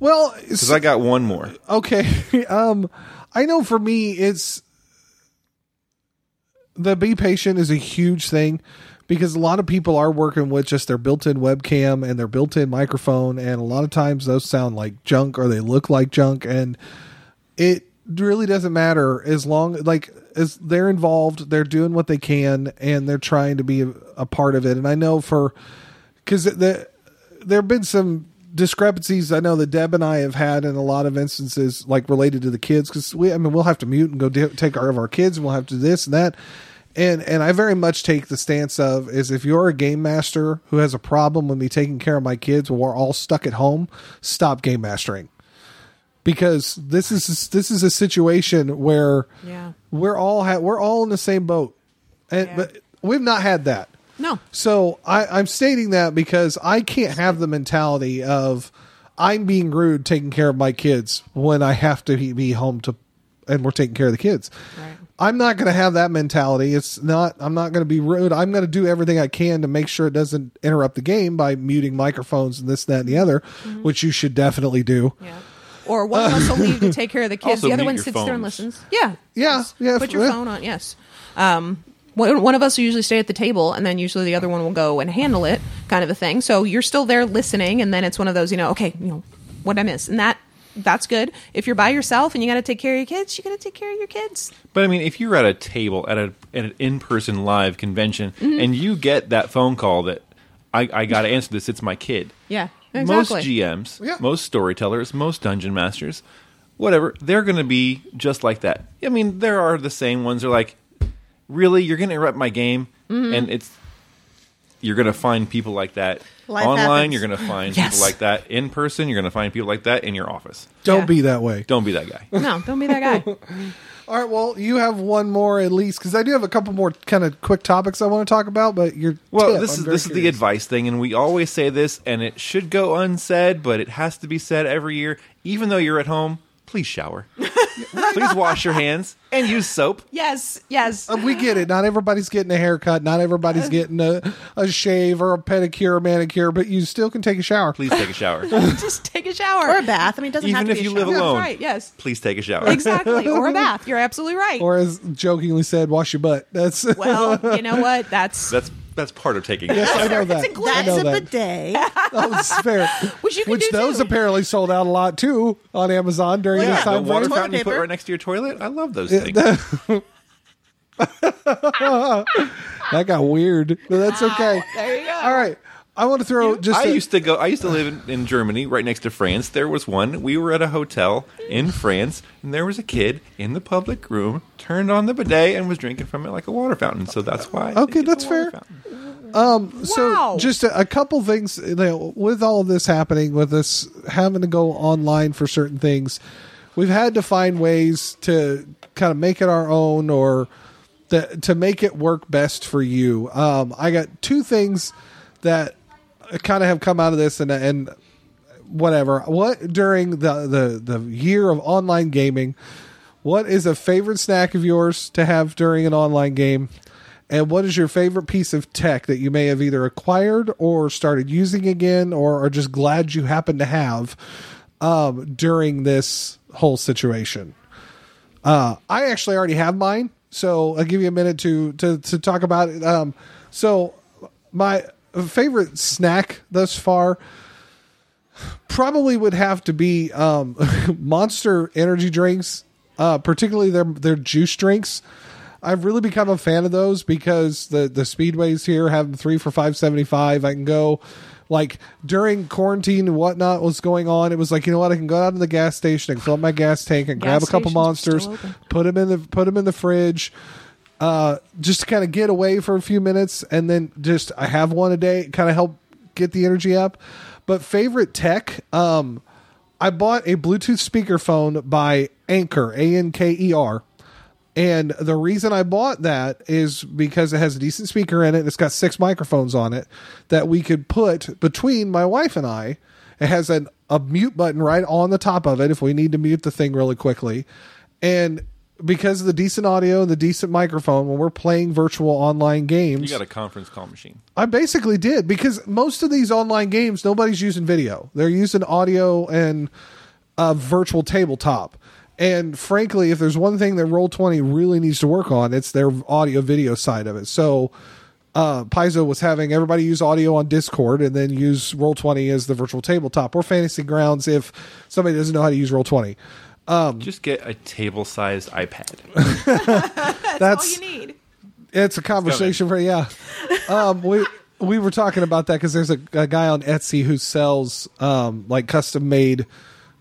well, Because I got one more. okay um i know for me it's the be patient is a huge thing because a lot of people are working with just their built-in webcam and their built-in microphone and a lot of times those sound like junk or they look like junk and it really doesn't matter as long like as they're involved they're doing what they can and they're trying to be a, a part of it. And i know for because the there have been some discrepancies I know that Deb and I have had in a lot of instances, like related to the kids, because we, I mean, we'll have to mute and go take care of our kids, and we'll have to do this and that, and and I very much take the stance of is if you're a game master who has a problem with me taking care of my kids while we're all stuck at home, stop game mastering, because this is this is a situation where Yeah. we're all ha- we're all in the same boat, and Yeah. but we've not had that. No. So I, I'm stating that because I can't have the mentality of I'm being rude taking care of my kids when I have to be home to and we're taking care of the kids. Right. I'm not going to have that mentality. It's not. I'm not going to be rude. I'm going to do everything I can to make sure it doesn't interrupt the game by muting microphones and this, that, and the other, which you should definitely do. Yeah. Or one of us will leave to take care of the kids. Also the other one your sits there and listens. Yeah. Yeah, Yes. yeah, Put your yeah. phone on. Yes. Um, one one of us will usually stay at the table, and then usually the other one will go and handle it, kind of a thing. So you're still there listening, and then it's one of those, you know, okay, you know, what I miss, and that that's good. If you're by yourself and you got to take care of your kids, you got to take care of your kids. But I mean, if you're at a table at a at an in person live convention Mm-hmm. and you get that phone call that I, I got to answer this, it's my kid. Yeah. exactly. Most GMs, Yeah. most storytellers, most dungeon masters, whatever, they're going to be just like that. I mean, there are the same ones. They're like, really, you're going to interrupt my game, Mm-hmm. and it's you're going to find people like that Life online. happens. You're going to find Yes. people like that in person. You're going to find people like that in your office. Don't Yeah. be that way. Don't be that guy. No, don't be that guy. All right. Well, you have one more at least because I do have a couple more kind of quick topics I want to talk about. But your Well, tip, this is very this is the advice thing, and we always say this, and it should go unsaid, but it has to be said every year. Even though you're at home, please shower. please wash your hands and use soap. yes, yes. Uh, we get it. Not everybody's getting a haircut. Not everybody's getting a, a shave or a pedicure or manicure, but you still can take a shower. Please take a shower. Just take a shower. or a bath. I mean, it doesn't have Even to if be you a live shower. alone. Right, yes. Please take a shower. Exactly. Or a bath. You're absolutely right. Or as jokingly said, wash your butt. That's well, you know what? That's That's that's part of taking. yes, I know that. included. I That's know a that. bidet. That was fair. Which you can Which do those too. apparently sold out a lot too on Amazon during Well, this yeah, the time water frame. Toilet fountain you put paper. right next to your toilet. I love those things. That got weird, but that's okay. There you go. All right, I want to throw just. I a- used to go. I used to live in, in Germany, right next to France. There was one. We were at a hotel in France, and there was a kid in the public room, turned on the bidet, and was drinking from it like a water fountain. So that's why. Okay, that's a water fair. fountain. So Wow. just a, a couple things you know, with all of this happening, with us having to go online for certain things, we've had to find ways to kind of make it our own or the, to make it work best for you. Um, I got two things that kind of have come out of this, and and whatever. What during the the the year of online gaming, what is a favorite snack of yours to have during an online game? And what is your favorite piece of tech that you may have either acquired or started using again or are just glad you happen to have um, during this whole situation? Uh, I actually already have mine, so I'll give you a minute to to, to talk about it. Um, so, my favorite snack thus far probably would have to be um, Monster energy drinks, uh, particularly their their juice drinks. I've really become a fan of those because the the speedways here have them three for five seventy five. I can go like during quarantine and whatnot was going on. It was like you know what I can go out to the gas station and fill up my gas tank and grab a couple monsters, put them in the put them in the fridge. Uh, just to kind of get away for a few minutes and then just I have one a day, kind of help get the energy up. But favorite tech, um, I bought a Bluetooth speakerphone by Anker, A N K E R. And the reason I bought that is because it has a decent speaker in it. It's got six microphones on it that we could put between my wife and I. It has an, a mute button right on the top of it if we need to mute the thing really quickly. And because of the decent audio and the decent microphone, when we're playing virtual online games, You got a conference call machine. I basically did because most of these online games, nobody's using video. They're using audio and a virtual tabletop. And frankly, if there's one thing that Roll20 really needs to work on, it's their audio video side of it. So uh, Paizo was having everybody use audio on Discord and then use Roll20 as the virtual tabletop or Fantasy Grounds if somebody doesn't know how to use Roll20. Just get a table-sized iPad. That's all you need. It's a conversation for yeah. Um, we we were talking about that because there's a, a guy on Etsy who sells um, like custom made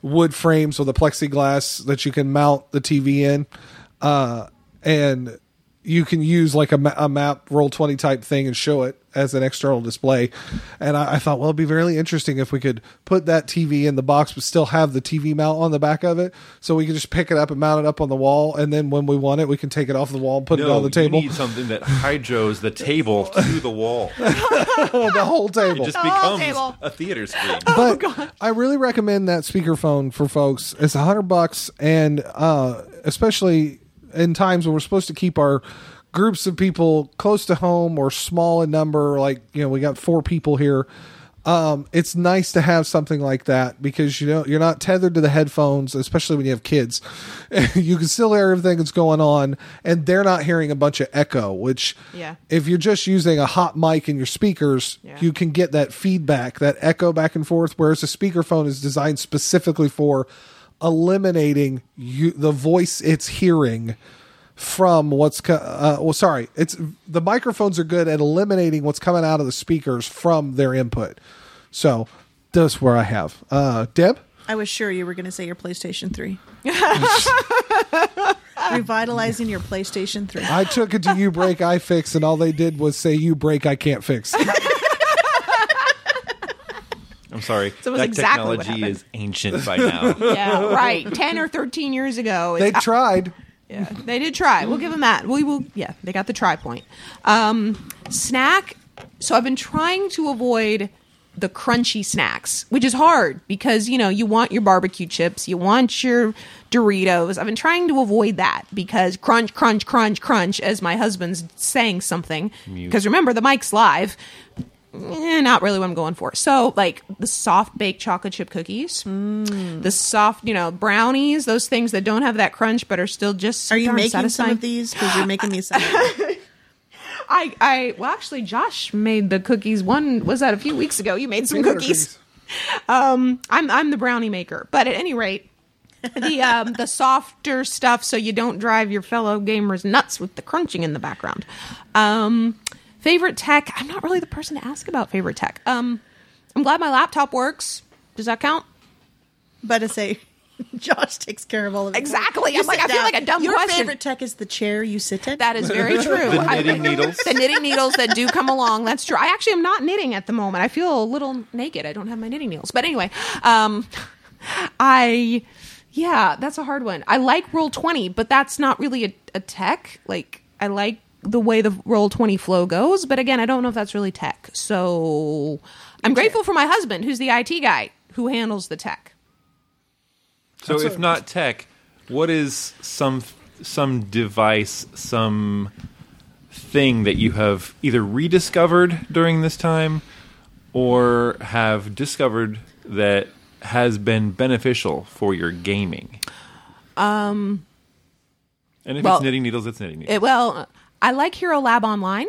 wood frames with a plexiglass that you can mount the TV in, uh, and you can use like a, ma- a map roll 20 type thing and show it as an external display and I, I thought well it'd be really interesting if we could put that tv in the box but still have the tv mount on the back of it so we could just pick it up and mount it up on the wall and then when we want it we can take it off the wall and put it on the table You need something that hydros the table to the wall. the whole It table just whole becomes table. a theater screen. but I really recommend that speakerphone for folks. It's a hundred bucks, and uh, especially in times when we're supposed to keep our groups of people close to home or small in number, like you know, we got four people here. Um, it's nice to have something like that because you know you're not tethered to the headphones, especially when you have kids. you can still hear everything that's going on, and they're not hearing a bunch of echo. Which, Yeah. if you're just using a hot mic in your speakers, Yeah. you can get that feedback, that echo back and forth. Whereas a speakerphone is designed specifically for eliminating you, the voice it's hearing from what's co- uh, well sorry it's the microphones are good at eliminating what's coming out of the speakers from their input so that's where i have uh deb I was sure you were going to say your PlayStation 3. Revitalizing your PlayStation 3. i took it to uBreakiFix and all they did was say you break i can't fix I'm sorry. So it was that exactly what technology happened. is ancient by now. Yeah, right. 10 or 13 years ago. they tried Yeah, they did try. We'll give them that. We will. Yeah, they got the try point. Um, snack. So I've been trying to avoid the crunchy snacks, which is hard because you know you want your barbecue chips, you want your Doritos. I've been trying to avoid that because crunch, crunch, crunch, crunch. As my husband's saying something, because remember the mic's live. Eh, not really what I'm going for. So, like the soft baked chocolate chip cookies, the soft, you know, brownies, those things that don't have that crunch but are still just Are you making satisfying. some of these? Because you're making me some. I, I, well, actually, Josh made the cookies. One was that a few weeks ago. You made some cookies. Um, I'm I'm the brownie maker, but at any rate, the um, the softer stuff, so you don't drive your fellow gamers nuts with the crunching in the background. Um, favorite tech? I'm not really the person to ask about favorite tech. Um, I'm glad my laptop works. Does that count? but to say, Josh takes care of all of it. Exactly. You I'm like, sit I feel down. like a dumb Your question. favorite tech is the chair you sit in. That is very true. The I- knitting needles. the knitting needles that do come along. That's true. I actually am not knitting at the moment. I feel a little naked. I don't have my knitting needles. But anyway, um, I, yeah, that's a hard one. I like Roll Twenty, but that's not really a, a tech. Like I like the way the Roll Twenty flow goes, but again, I don't know if that's really tech. So I'm grateful for my husband, who's the IT guy who handles the tech. So if not tech, what is some some device, some thing that you have either rediscovered during this time or have discovered that has been beneficial for your gaming? Um and if well, it's knitting needles, it's knitting needles. It, well, I like Hero Lab Online.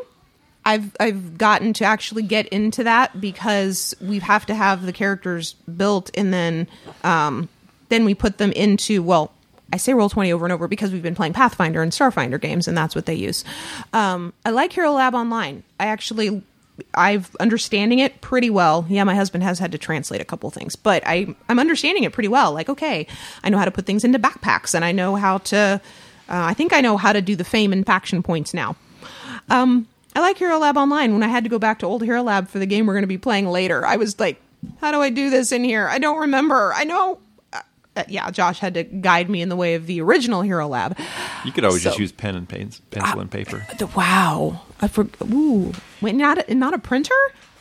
I've I've gotten to actually get into that because we have to have the characters built and then um, then we put them into well I say roll 20 over and over because we've been playing Pathfinder and Starfinder games and that's what they use. Um, I like Hero Lab Online. I actually I've understanding it pretty well. Yeah, my husband has had to translate a couple things, but I I'm understanding it pretty well. Like okay, I know how to put things into backpacks and I know how to uh, I think I know how to do the fame and faction points now. Um, I like Hero Lab Online. When I had to go back to old Hero Lab for the game we're going to be playing later, I was like, "How do I do this in here? I don't remember. I know." Uh, uh, yeah, Josh had to guide me in the way of the original Hero Lab. you could always just use pen and pencil and paper. The, wow, I for, ooh, wait, not a, not a printer.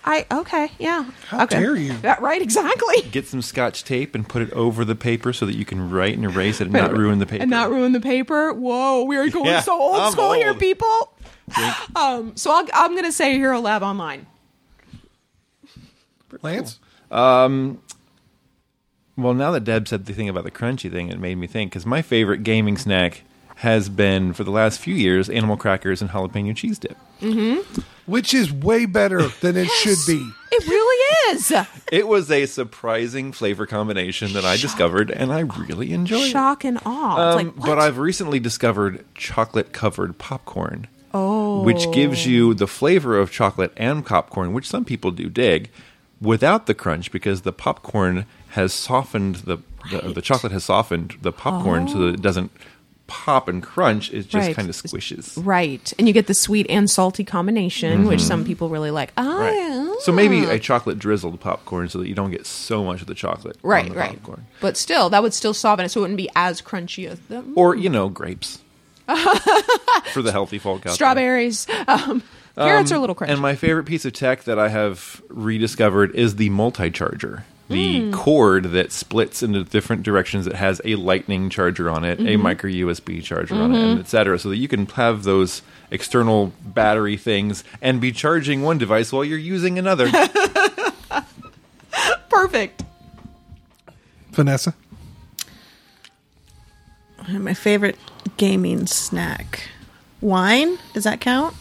I okay, yeah. How okay. dare you. Yeah, right, exactly. Get some scotch tape and put it over the paper so that you can write and erase it and not ruin the paper. And not ruin the paper. Whoa, we are going Yeah, so old I'm school here, old. people. Um, so I'll, I'm going to say Hero Lab Online. lance Well, now that Deb said the thing about the crunchy thing, it made me think because my favorite gaming snack has been for the last few years animal crackers and jalapeno cheese dip. Which is way better than it should be It really is. It was a surprising flavor combination that I discovered, and I really enjoyed Shock and awe. It's Um, like, but I've recently discovered chocolate covered popcorn. Oh. Which gives you the flavor of chocolate and popcorn, which some people do dig, without the crunch because the popcorn has softened the the, the chocolate has softened the popcorn so that it doesn't pop and crunch. It just Right. kind of squishes. Right. And you get the sweet and salty combination, which some people really like. Ah, Mm-hmm. Right. So maybe a chocolate drizzled popcorn so that you don't get so much of the chocolate on Right, the right. popcorn. But still, that would still soften it so it wouldn't be as crunchy as the Or, you know, grapes. For the healthy folk out strawberries. Um, carrots are a little crunchy. And my favorite piece of tech that I have rediscovered is the multi-charger. The Hmm. cord that splits into different directions that has a lightning charger on it, Mm-hmm. a micro USB charger on it, and et cetera, so that you can have those external battery things and be charging one device while you're using another. Perfect. Vanessa. My favorite gaming snack. Wine? Does that count?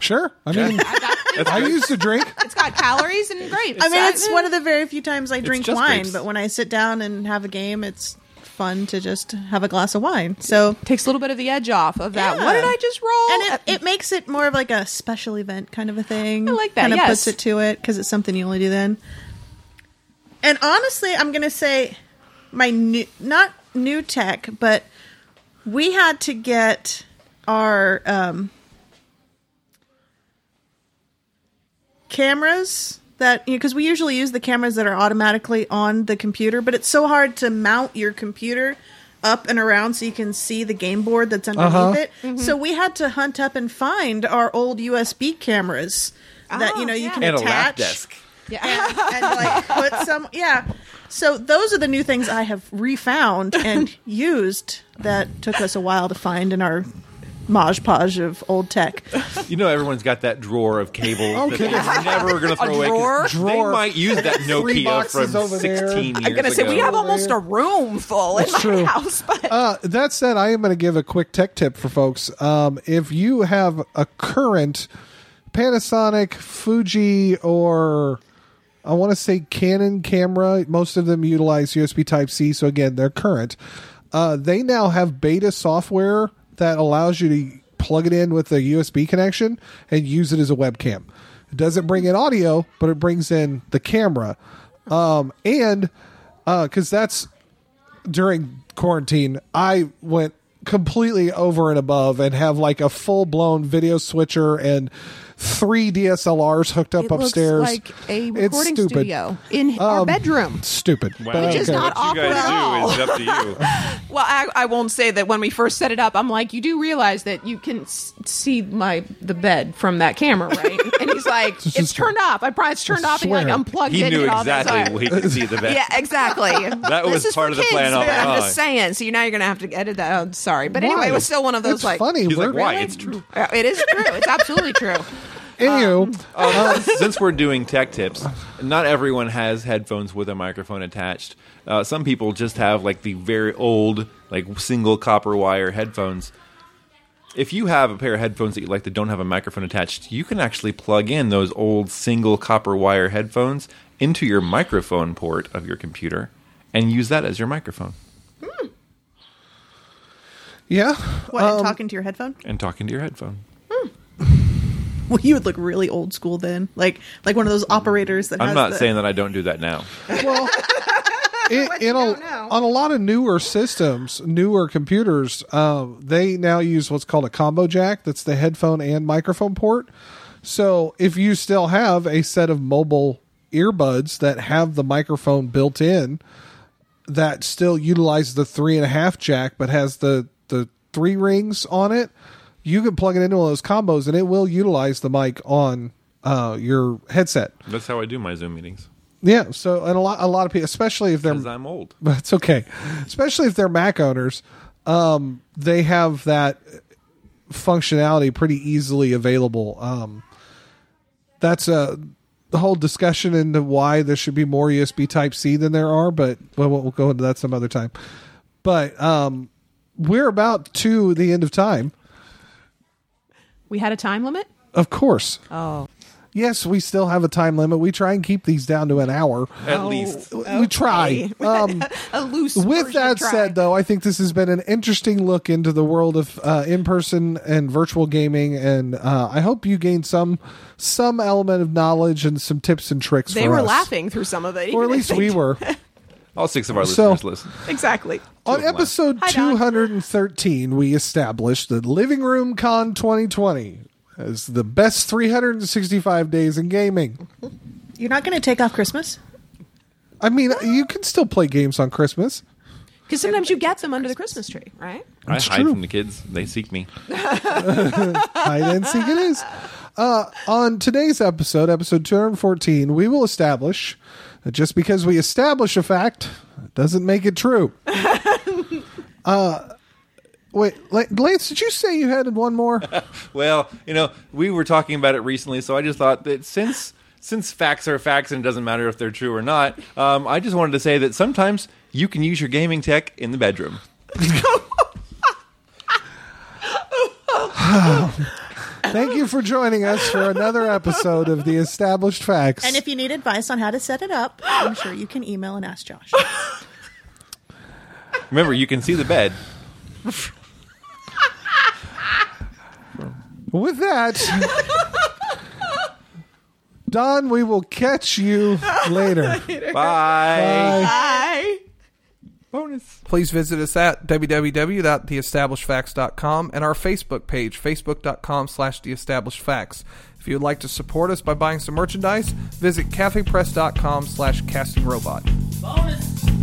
Sure. I mean, I used to drink. It's got calories and grapes. I mean, it's one of the very few times I drink just wine, grapes. but when I sit down and have a game, it's fun to just have a glass of wine. So, takes a little bit of the edge off of that. Yeah. What did I just roll? and it, it makes it more of like a special event kind of a thing. I like that, Kind of yes. puts it to it because it's something you only do then. And honestly, I'm going to say my new, not new tech, but we had to get our um, cameras that you know because we usually use the cameras that are automatically on the computer but it's so hard to mount your computer up and around so you can see the game board that's underneath Uh-huh. it so we had to hunt up and find our old usb cameras that you know you yeah. can and a lap attach desk. yeah. and, and like put some yeah so those are the new things i have refound and used that took us a while to find in our Maj Podge of old tech. You know, everyone's got that drawer of cables Okay. that they're never going to throw away. 'cause drawer? They Drawer. might use that Nokia boxes from over there. 16 years I'm gonna say we have almost a room full in my true. house, but Uh, that said, I am going to give a quick tech tip for folks. Um, if you have a current Panasonic, Fuji, or I want to say Canon camera, most of them utilize USB Type C. So again, they're current. Uh, they now have beta software that allows you to plug it in with a USB connection and use it as a webcam. It doesn't bring in audio, but it brings in the camera. Um, and because that's during quarantine, I went completely over and above and have like a full blown video switcher and three DSLRs hooked up it looks upstairs. like a It's recording stupid. studio in our Um, bedroom. Stupid. Wow. But Which is okay. not what you awkward at all. do is up to you. Well, I, I won't say that when we first set it up, I'm like, you do realize that you can s- see my the bed from that camera, right? And he's like, This it's turned off. I probably it's turned off, and you like unplugged He it. knew and all that. exactly So I- we could see the best. Yeah, exactly. That was This is part for of the kids, plan all I'm along. just saying. So now you're gonna have to edit that. out. sorry, but Why? anyway, it was still one of those It's like. funny. He's like, We're- why? It's true. Uh, It is true. It's absolutely true. Anywho, Uh, since we're doing tech tips, not everyone has headphones with a microphone attached. Uh, some people just have like the very old, like single copper wire headphones. If you have a pair of headphones that you like that don't have a microphone attached, you can actually plug in those old single copper wire headphones into your microphone port of your computer and use that as your microphone yeah. What, Um, and talking to your headphone? and talking to your headphone. Well, you would look really old school then, like like one of those operators that. I'm not the, saying that I don't do that now. well, in, in a, on a lot of newer systems, newer computers, um, they now use what's called a combo jack. That's the headphone and microphone port. So if you still have a set of mobile earbuds that have the microphone built in, that still utilizes the three and a half jack, but has the the three rings on it, you can plug it into one of those combos, and it will utilize the mic on uh, your headset. That's how I do my Zoom meetings Yeah, so and a lot a lot of people, especially if they're because I'm old. but it's okay. Especially if they're Mac owners, um, they have that functionality pretty easily available. Um, that's a the whole discussion into why there should be more USB Type C than there are, but well, we'll go into that some other time. But um, we're about to the end of time, We had a time limit. of course. Oh, Yes, we still have a time limit. We try and keep these down to an hour. At least. We try. Um, a loose. With that try. said, though, I think this has been an interesting look into the world of uh, in-person and virtual gaming, and uh, I hope you gained some some element of knowledge and some tips and tricks. they for were us. laughing through some of it, or at least we were. All six of our So- listeners listen. Exactly. On episode Hi, 213, we established that Living Room Con 2020 as the best 365 days in gaming. You're not going to take off Christmas? I mean, you can still play games on Christmas. Because sometimes you get them under the Christmas tree, right? I It's hide true. from the kids. They seek me. Hide and seek it is. Uh, on today's episode, episode 214, we will establish that just because we establish a fact doesn't make it true. uh, wait, La- Lance, did you say you had one more? Well, you know, we were talking about it recently, so I just thought that since since facts are facts and it doesn't matter if they're true or not, um, I just wanted to say that sometimes you can use your gaming tech in the bedroom. Thank you for joining us for another episode of the Established Facts. And if you need advice on how to set it up, I'm sure you can email and ask Josh. Remember, you can see the bed. With that, Don, we will catch you later. Bye. Bye. Bye. Bonus. Please visit us at www.theestablishedfacts.com and our Facebook page, facebook.com slash theestablishedfacts. If you would like to support us by buying some merchandise, visit cafepress.com slash castingrobot. Bonus.